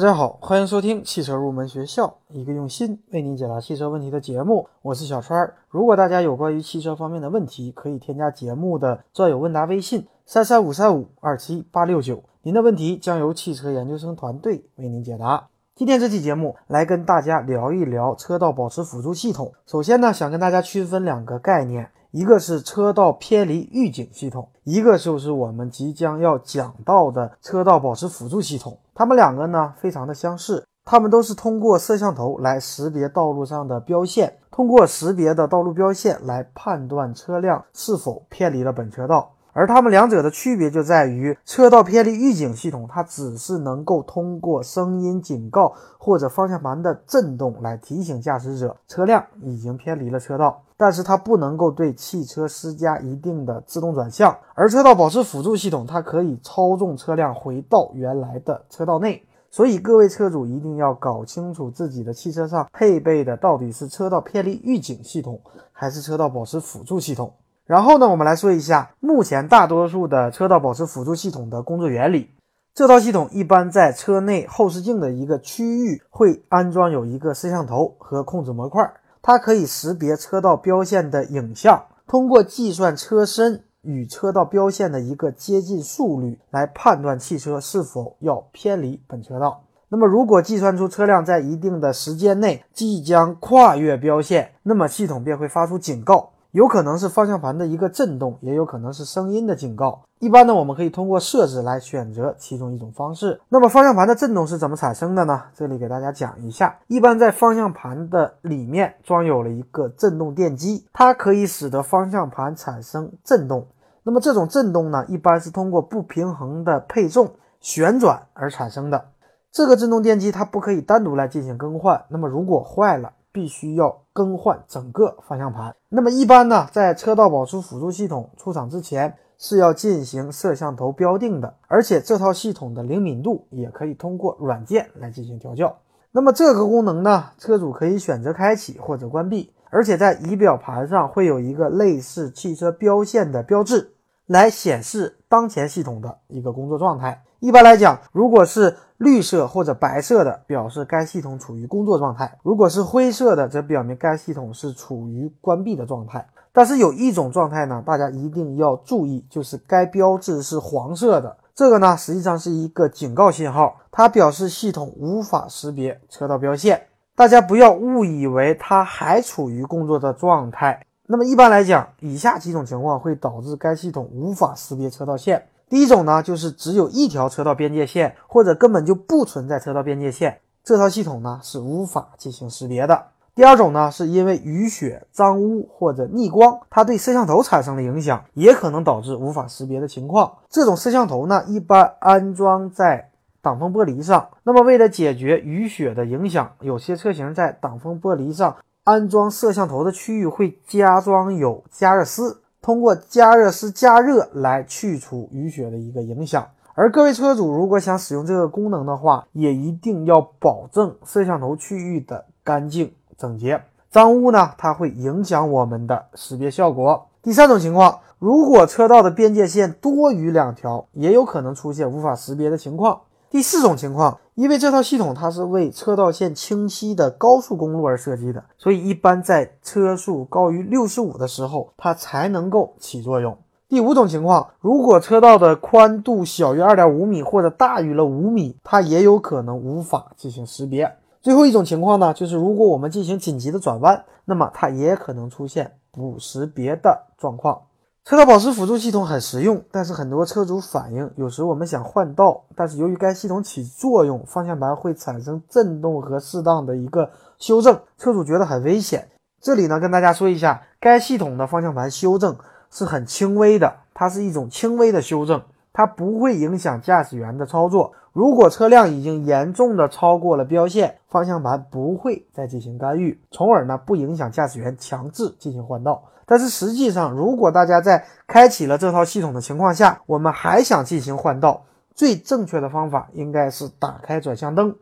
大家好，欢迎收听汽车入门学校，一个用心为您解答汽车问题的节目。我是小川。如果大家有关于汽车方面的问题，可以添加节目的专有问答微信三三五三五二七八六九，您的问题将由汽车研究生团队为您解答。今天这期节目来跟大家聊一聊车道保持辅助系统。首先呢，想跟大家区分两个概念，一个是车道偏离预警系统，一个就是我们即将要讲到的车道保持辅助系统。它们两个呢非常的相似，它们都是通过摄像头来识别道路上的标线，通过识别的道路标线来判断车辆是否偏离了本车道。而它们两者的区别就在于，车道偏离预警系统它只是能够通过声音警告或者方向盘的震动来提醒驾驶者车辆已经偏离了车道，但是它不能够对汽车施加一定的自动转向。而车道保持辅助系统它可以操纵车辆回到原来的车道内。所以各位车主一定要搞清楚自己的汽车上配备的到底是车道偏离预警系统还是车道保持辅助系统。然后呢，我们来说一下目前大多数的车道保持辅助系统的工作原理。这套系统一般在车内后视镜的一个区域会安装有一个摄像头和控制模块，它可以识别车道标线的影像，通过计算车身与车道标线的一个接近速率来判断汽车是否要偏离本车道。那么，如果计算出车辆在一定的时间内即将跨越标线，那么系统便会发出警告。有可能是方向盘的一个震动，也有可能是声音的警告。一般呢，我们可以通过设置来选择其中一种方式。那么方向盘的震动是怎么产生的呢？这里给大家讲一下。一般在方向盘的里面装有了一个震动电机，它可以使得方向盘产生震动。那么这种震动呢，一般是通过不平衡的配重旋转而产生的。这个震动电机它不可以单独来进行更换。那么如果坏了，必须要更换整个方向盘。那么一般呢，在车道保持辅助系统出厂之前是要进行摄像头标定的，而且这套系统的灵敏度也可以通过软件来进行调教。那么这个功能呢，车主可以选择开启或者关闭，而且在仪表盘上会有一个类似汽车标线的标志，来显示当前系统的一个工作状态。一般来讲，如果是绿色或者白色的，表示该系统处于工作状态；如果是灰色的，则表明该系统是处于关闭的状态。但是有一种状态呢，大家一定要注意，就是该标志是黄色的，这个呢实际上是一个警告信号，它表示系统无法识别车道标线。大家不要误以为它还处于工作的状态。那么一般来讲，以下几种情况会导致该系统无法识别车道线。第一种呢，就是只有一条车道边界线，或者根本就不存在车道边界线，这套系统呢是无法进行识别的。第二种呢，是因为雨雪、脏污或者逆光，它对摄像头产生了影响，也可能导致无法识别的情况。这种摄像头呢，一般安装在挡风玻璃上。那么为了解决雨雪的影响，有些车型在挡风玻璃上安装摄像头的区域会加装有加热丝。通过加热丝加热来去除雨雪的一个影响，而各位车主如果想使用这个功能的话，也一定要保证摄像头区域的干净整洁。脏污呢，它会影响我们的识别效果。第三种情况，如果车道的边界线多于两条，也有可能出现无法识别的情况。第四种情况，因为这套系统它是为车道线清晰的高速公路而设计的，所以一般在车速高于六十五的时候，它才能够起作用。第五种情况，如果车道的宽度小于二点五米或者大于了五米，它也有可能无法进行识别。最后一种情况呢，就是如果我们进行紧急的转弯，那么它也可能出现不识别的状况。车道保持辅助系统很实用，但是很多车主反映，有时我们想换道，但是由于该系统起作用，方向盘会产生震动和适当的一个修正，车主觉得很危险。这里呢，跟大家说一下，该系统的方向盘修正是很轻微的，它是一种轻微的修正，它不会影响驾驶员的操作。如果车辆已经严重的超过了标线，方向盘不会再进行干预，从而呢不影响驾驶员强制进行换道。但是实际上，如果大家在开启了这套系统的情况下，我们还想进行换道，最正确的方法应该是打开转向灯，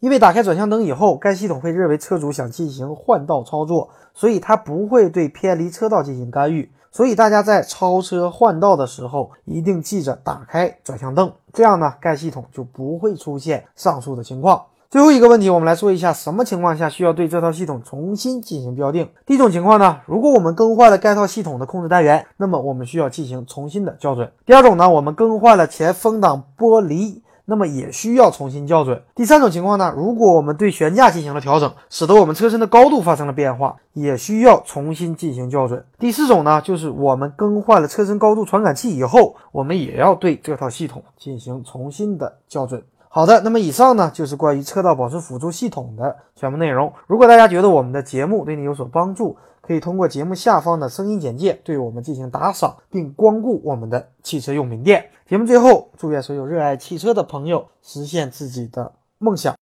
因为打开转向灯以后，该系统会认为车主想进行换道操作，所以它不会对偏离车道进行干预。所以大家在超车换道的时候，一定记着打开转向灯。这样呢，该系统就不会出现上述的情况。最后一个问题，我们来说一下什么情况下需要对这套系统重新进行标定。第一种情况呢，如果我们更换了该套系统的控制单元，那么我们需要进行重新的校准。第二种呢，我们更换了前风挡玻璃。那么也需要重新校准。第三种情况呢，如果我们对悬架进行了调整，使得我们车身的高度发生了变化，也需要重新进行校准。第四种呢，就是我们更换了车身高度传感器以后，我们也要对这套系统进行重新的校准。好的，那么以上呢就是关于车道保持辅助系统的全部内容。如果大家觉得我们的节目对你有所帮助，可以通过节目下方的声音简介对我们进行打赏，并光顾我们的汽车用品店。节目最后，祝愿所有热爱汽车的朋友实现自己的梦想。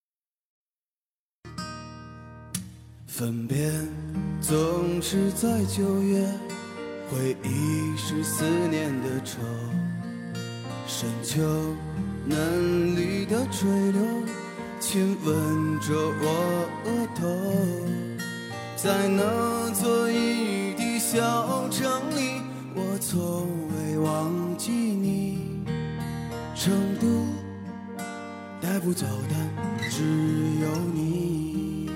分别总是在九月，回忆是思念的愁，深秋。嫩绿的垂柳亲吻着我额头，在那不走的只有你，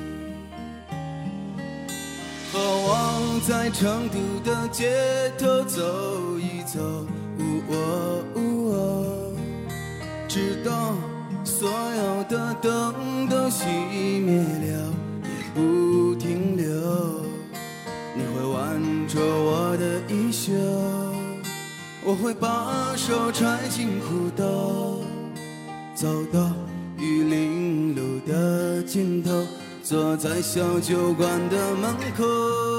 渴望在成都的街头走一走。哦直到所有的灯都熄灭了，也不停留。你会挽着我的衣袖，我会把手揣进裤兜，走到玉林路的尽头，坐在小酒馆的门口。